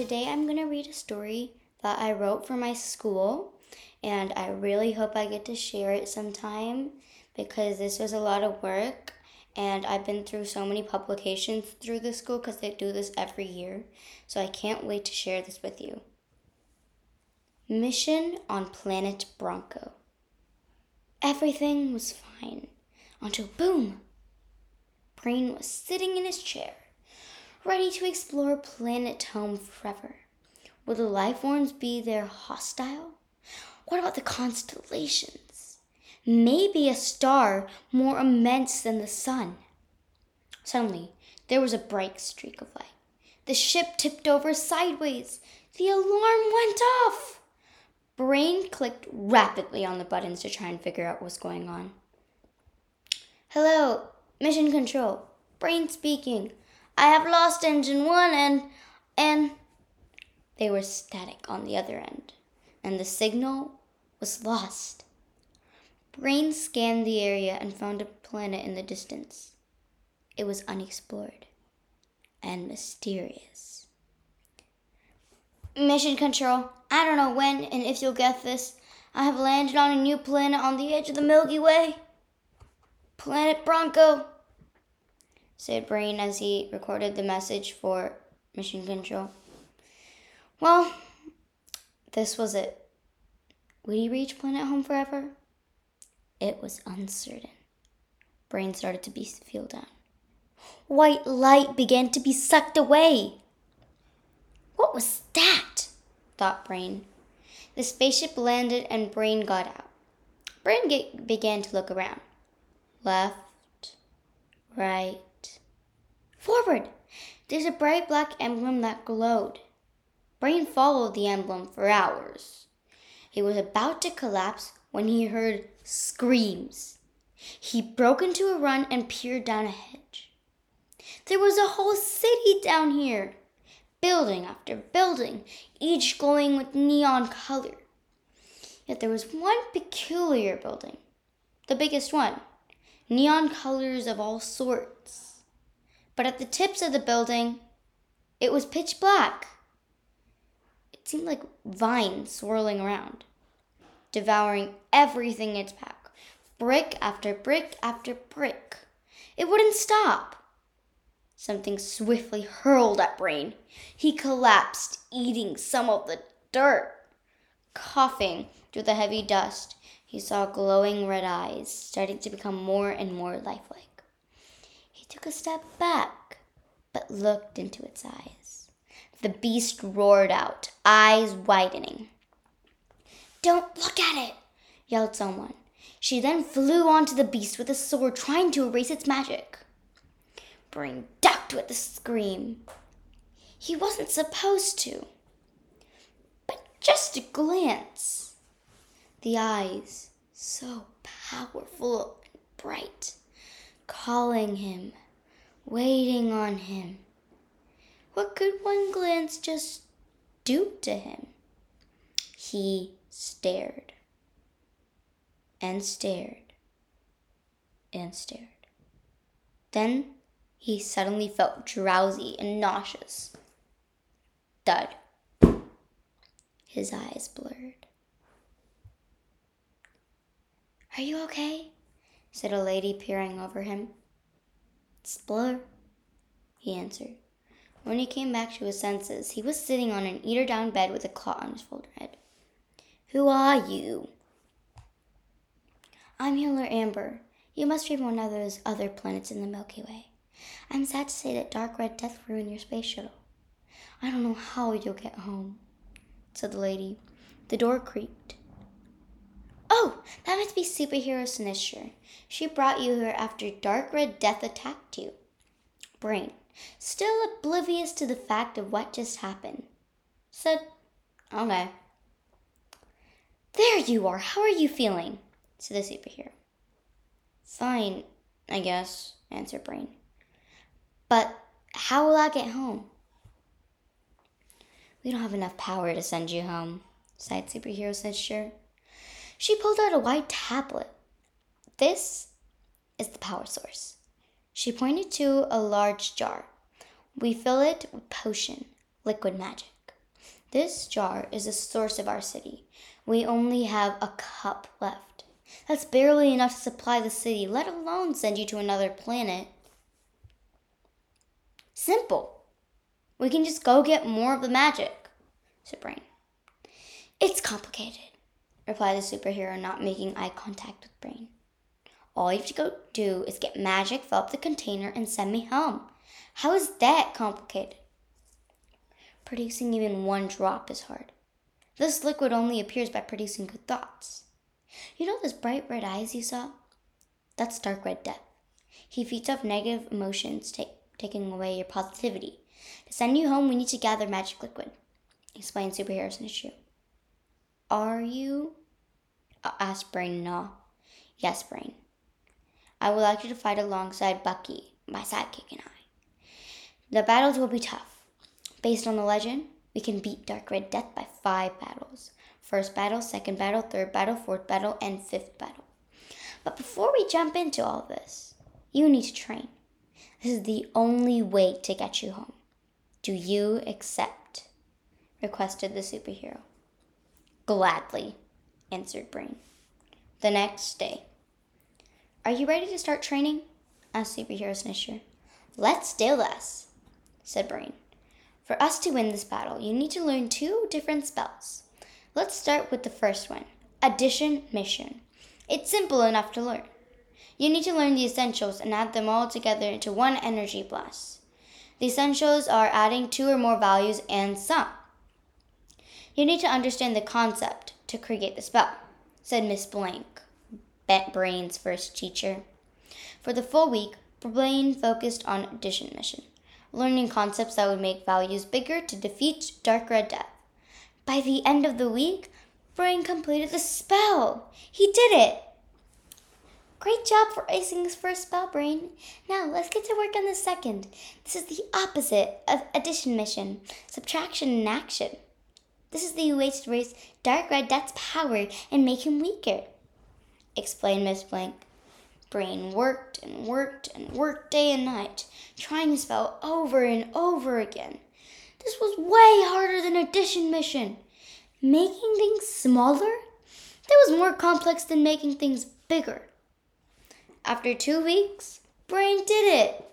today I'm going to read a story that I wrote for my school, and I really hope I get to share it sometime because this was a lot of work. And I've been through so many publications through the school because they do this every year. So I can't wait to share this with you. Mission on Planet Bronco. Everything was fine until boom! Brain was sitting in his chair, ready to explore planet home forever. Will the life forms be there hostile? What about the constellations? Maybe a star more immense than the sun. Suddenly, there was a bright streak of light. The ship tipped over sideways. The alarm went off. Brain clicked rapidly on the buttons to try and figure out what's going on. Hello, mission control. Brain speaking. I have lost engine one and and they were static on the other end, and the signal was lost. Brain scanned the area and found a planet in the distance. It was unexplored and mysterious. Mission Control, I don't know when and if you'll get this. I have landed on a new planet on the edge of the Milky Way. Planet Bronco, said Brain as he recorded the message for Mission Control. Well, this was it. Would he reach Planet Home forever? It was uncertain. Brain started to be feel down. White light began to be sucked away. What was that? thought Brain. The spaceship landed and Brain got out. Brain get, began to look around. Left, right, forward. There's a bright black emblem that glowed. Brain followed the emblem for hours. He was about to collapse when he heard screams. He broke into a run and peered down a hedge. There was a whole city down here, building after building, each glowing with neon color. Yet there was one peculiar building, the biggest one, neon colors of all sorts. But at the tips of the building, it was pitch black. It seemed like vines swirling around, devouring everything in its path, brick after brick after brick. It wouldn't stop. Something swiftly hurled at Brain. He collapsed, eating some of the dirt. Coughing through the heavy dust, he saw glowing red eyes starting to become more and more lifelike. Took a step back, but looked into its eyes. The beast roared out, eyes widening. Don't look at it, yelled someone. She then flew onto the beast with a sword, trying to erase its magic. Brain ducked with a scream. He wasn't supposed to. But just a glance. The eyes, so powerful and bright, calling him, waiting on him. What could one glance just do to him? He stared and stared and stared. Then he suddenly felt drowsy and nauseous. Thud. His eyes blurred. Are you okay? Said a lady peering over him. It's blur, he answered. When he came back to his senses, he was sitting on an eider down bed with a cloth on his forehead. Who are you? I'm Healer Amber. You must be from one of those other planets in the Milky Way. I'm sad to say that dark red death ruined your space shuttle. I don't know how you'll get home, said the lady. The door creaked. That must be superhero Sinistra. She brought you here after dark red death attacked you. Brain, still oblivious to the fact of what just happened, said, Okay. There you are. How are you feeling? said the superhero. Fine, I guess, answered Brain. But how will I get home? We don't have enough power to send you home, sighed Superhero Sinistra. She pulled out a white tablet. This is the power source. She pointed to a large jar. We fill it with potion, liquid magic. This jar is the source of our city. We only have a cup left. That's barely enough to supply the city, let alone send you to another planet. Simple. We can just go get more of the magic, said Brain. It's complicated, replied the superhero, not making eye contact with Brain. All you have to go do is get magic, fill up the container, and send me home. How is that complicated? Producing even one drop is hard. This liquid only appears by producing good thoughts. You know those bright red eyes you saw? That's dark red death. He feeds off negative emotions, take, taking away your positivity. To send you home, we need to gather magic liquid, explained Superhero Snitcher. Are you? Asked Brain Gnaw. Yes, Brain. I would like you to fight alongside Bucky, my sidekick, and I. The battles will be tough. Based on the legend, we can beat Dark Red Death by five battles first battle, second battle, third battle, fourth battle, and fifth battle. But before we jump into all this, you need to train. This is the only way to get you home. Do you accept? requested the superhero. Gladly, answered Brain. The next day. Are you ready to start training? asked Superhero Snitcher. Let's do this, said Brain. For us to win this battle, you need to learn two different spells. Let's start with the first one Addition Mission. It's simple enough to learn. You need to learn the essentials and add them all together into one energy blast. The essentials are adding two or more values and sum. You need to understand the concept to create the spell, said Miss Blank, Brain's first teacher. For the full week, Brain focused on addition mission, learning concepts that would make values bigger to defeat Dark Red Death. By the end of the week, Brain completed the spell. He did it. Great job for acing his first spell, Brain. Now let's get to work on the second. This is the opposite of addition mission, subtraction in action. This is the way to raise Dark Red Death's power and make him weaker, explained Miss Blank. Brain worked and worked and worked day and night, trying the spell over and over again. This was way harder than addition mission. Making things smaller? That was more complex than making things bigger. After two weeks, Brain did it.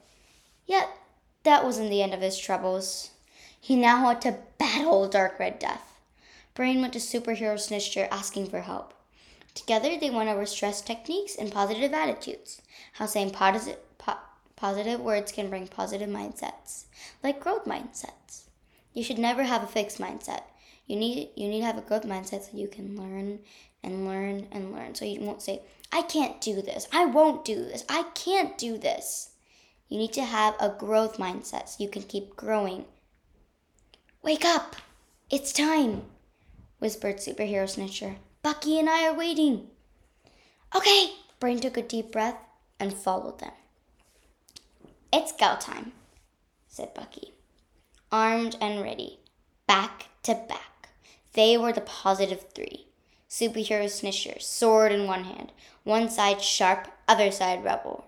Yet, that wasn't the end of his troubles. He now had to battle Dark Red Death. Brain went to Superhero Snitcher asking for help. Together, they went over stress techniques and positive attitudes, how saying positive, po- positive words can bring positive mindsets, like growth mindsets. You should never have a fixed mindset. You need you need to have a growth mindset so you can learn and learn and learn. So you won't say, I can't do this. I won't do this. I can't do this. You need to have a growth mindset so you can keep growing. Wake up! It's time, whispered Superhero Snitcher. Bucky and I are waiting. Okay, Brain took a deep breath and followed them. It's go time, said Bucky armed and ready, back to back. They were the positive three. Superhero Snitcher, sword in one hand, one side sharp, other side rebel,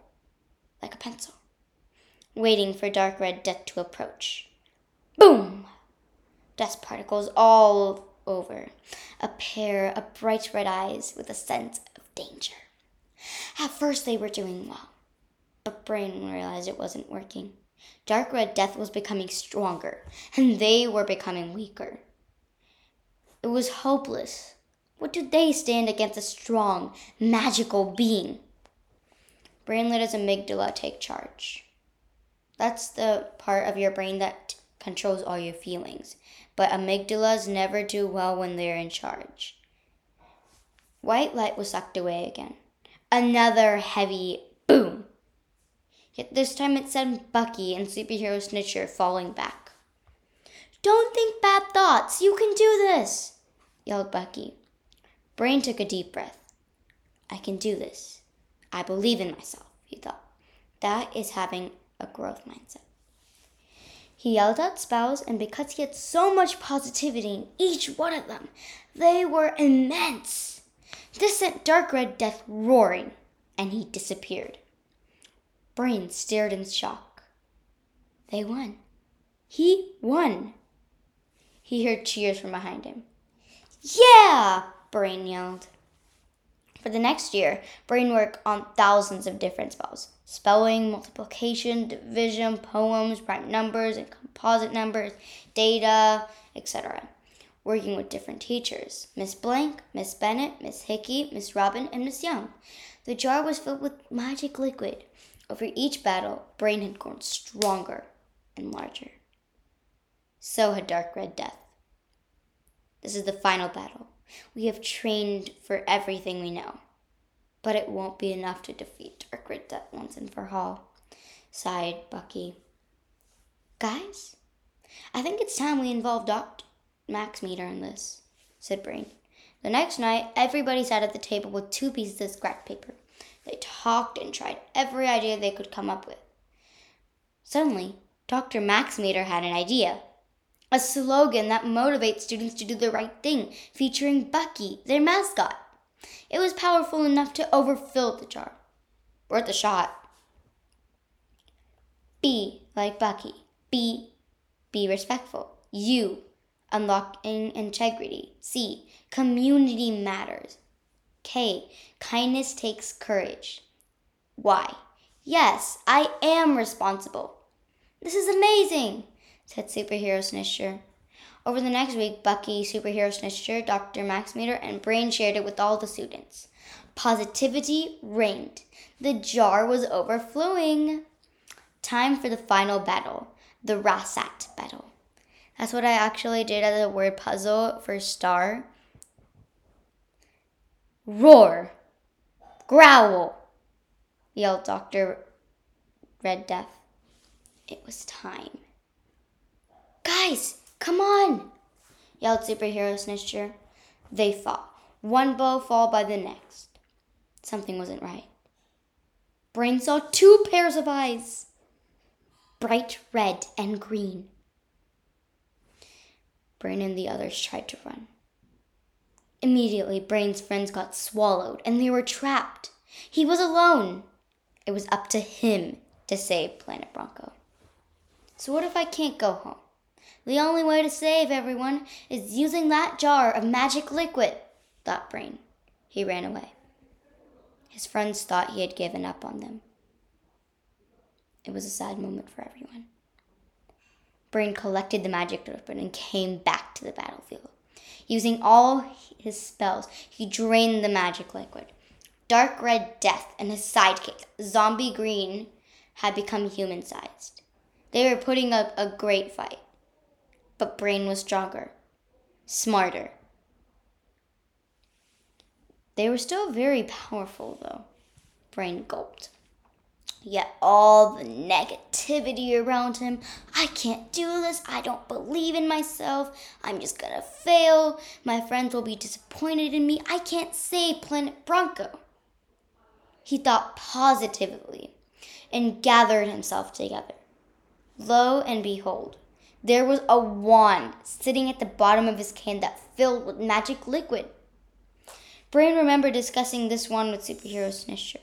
like a pencil, waiting for Dark Red Death to approach. Boom! Dust particles all over, a pair of bright red eyes with a sense of danger. At first, they were doing well, but Brain realized it wasn't working. Dark Red Death was becoming stronger, and they were becoming weaker. It was hopeless. What did they stand against a strong, magical being? Brain let his amygdala take charge. That's the part of your brain that controls all your feelings. But amygdalas never do well when they're in charge. White light was sucked away again. Another heavy boom. Yet this time it sent Bucky and Superhero Snitcher falling back. Don't think bad thoughts. You can do this, yelled Bucky. Brain took a deep breath. I can do this. I believe in myself, he thought. That is having a growth mindset. He yelled out spells, and because he had so much positivity in each one of them, they were immense. This sent Dark Red Death roaring, and he disappeared. Brain stared in shock. They won. He won. He heard cheers from behind him. Yeah! Brain yelled. For the next year, Brain worked on thousands of different spells spelling, multiplication, division, poems, prime numbers and composite numbers, data, etc. Working with different teachers Miss Blank, Miss Bennett, Miss Hickey, Miss Robin, and Miss Young. The jar was filled with magic liquid. Over each battle, Brain had grown stronger and larger. So had Dark Red Death. This is the final battle. We have trained for everything we know, but it won't be enough to defeat Dark Red Death once and for all, sighed Bucky. Guys, I think it's time we involve Dr. Max Meter in this, said Brain. The next night, everybody sat at the table with two pieces of scrap paper. They talked and tried every idea they could come up with. Suddenly, Dr. Max Meter had an idea. A slogan that motivates students to do the right thing, featuring Bucky, their mascot. It was powerful enough to overfill the jar. Worth a shot. Be like Bucky. Be, be respectful. You, unlocking integrity. C, community matters. K, kindness takes courage. Y, yes, I am responsible. This is amazing, said Superhero Snitcher. Over the next week, Bucky, Superhero Snitcher, Dr. Max Meter, and Brain shared it with all the students. Positivity reigned. The jar was overflowing. Time for the final battle, the Rasat battle. That's what I actually did as a word puzzle for star. Roar! Growl! yelled Dr. Red Death. It was time. Guys, come on! yelled Superhero Snitcher. They fought, one bow followed by the next. Something wasn't right. Brain saw two pairs of eyes bright red and green. Brain and the others tried to run. Immediately, Brain's friends got swallowed and they were trapped. He was alone. It was up to him to save Planet Bronco. So, what if I can't go home? The only way to save everyone is using that jar of magic liquid, thought Brain. He ran away. His friends thought he had given up on them. It was a sad moment for everyone. Brain collected the magic liquid and came back to the battlefield. Using all his spells, he drained the magic liquid. Dark Red Death and his sidekick, Zombie Green, had become human sized. They were putting up a great fight. But Brain was stronger, smarter. They were still very powerful, though. Brain gulped. Yet all the negativity around him. I can't do this. I don't believe in myself. I'm just gonna fail. My friends will be disappointed in me. I can't save Planet Bronco. He thought positively and gathered himself together. Lo and behold, there was a wand sitting at the bottom of his can that filled with magic liquid. Brain remembered discussing this wand with superhero Snitcher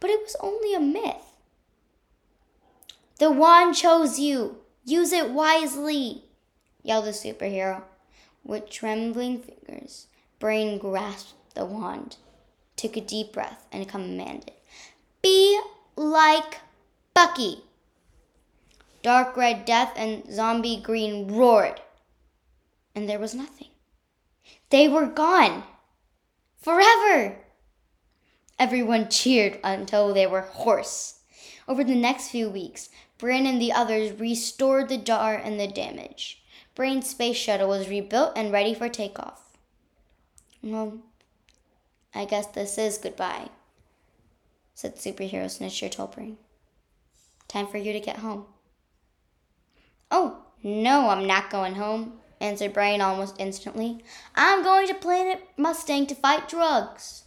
but it was only a myth. The wand chose you. Use it wisely, yelled the superhero. With trembling fingers, Brain grasped the wand, took a deep breath, and commanded, Be like Bucky. Dark Red Death and Zombie Green roared, and there was nothing. They were gone. Forever. Everyone cheered until they were hoarse. Over the next few weeks, Brain and the others restored the jar and the damage. Brain's space shuttle was rebuilt and ready for takeoff. Well, I guess this is goodbye, said superhero Snitcher to Brain. Time for you to get home. Oh, no, I'm not going home, answered Brain almost instantly. I'm going to Planet Mustang to fight drugs.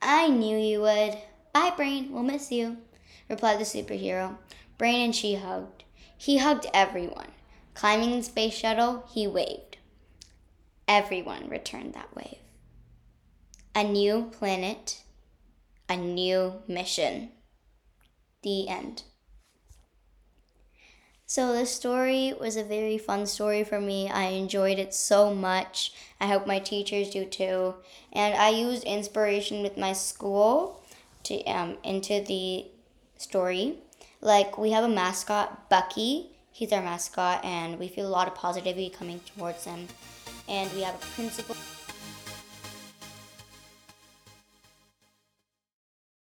I knew you would. Bye, Brain. We'll miss you, replied the superhero. Brain and she hugged. He hugged everyone. Climbing the space shuttle, he waved. Everyone returned that wave. A new planet, a new mission. The end. So this story was a very fun story for me. I enjoyed it so much. I hope my teachers do too. And I used inspiration with my school to um into the story. Like we have a mascot, Bucky. He's our mascot and we feel a lot of positivity coming towards him. And we have a principal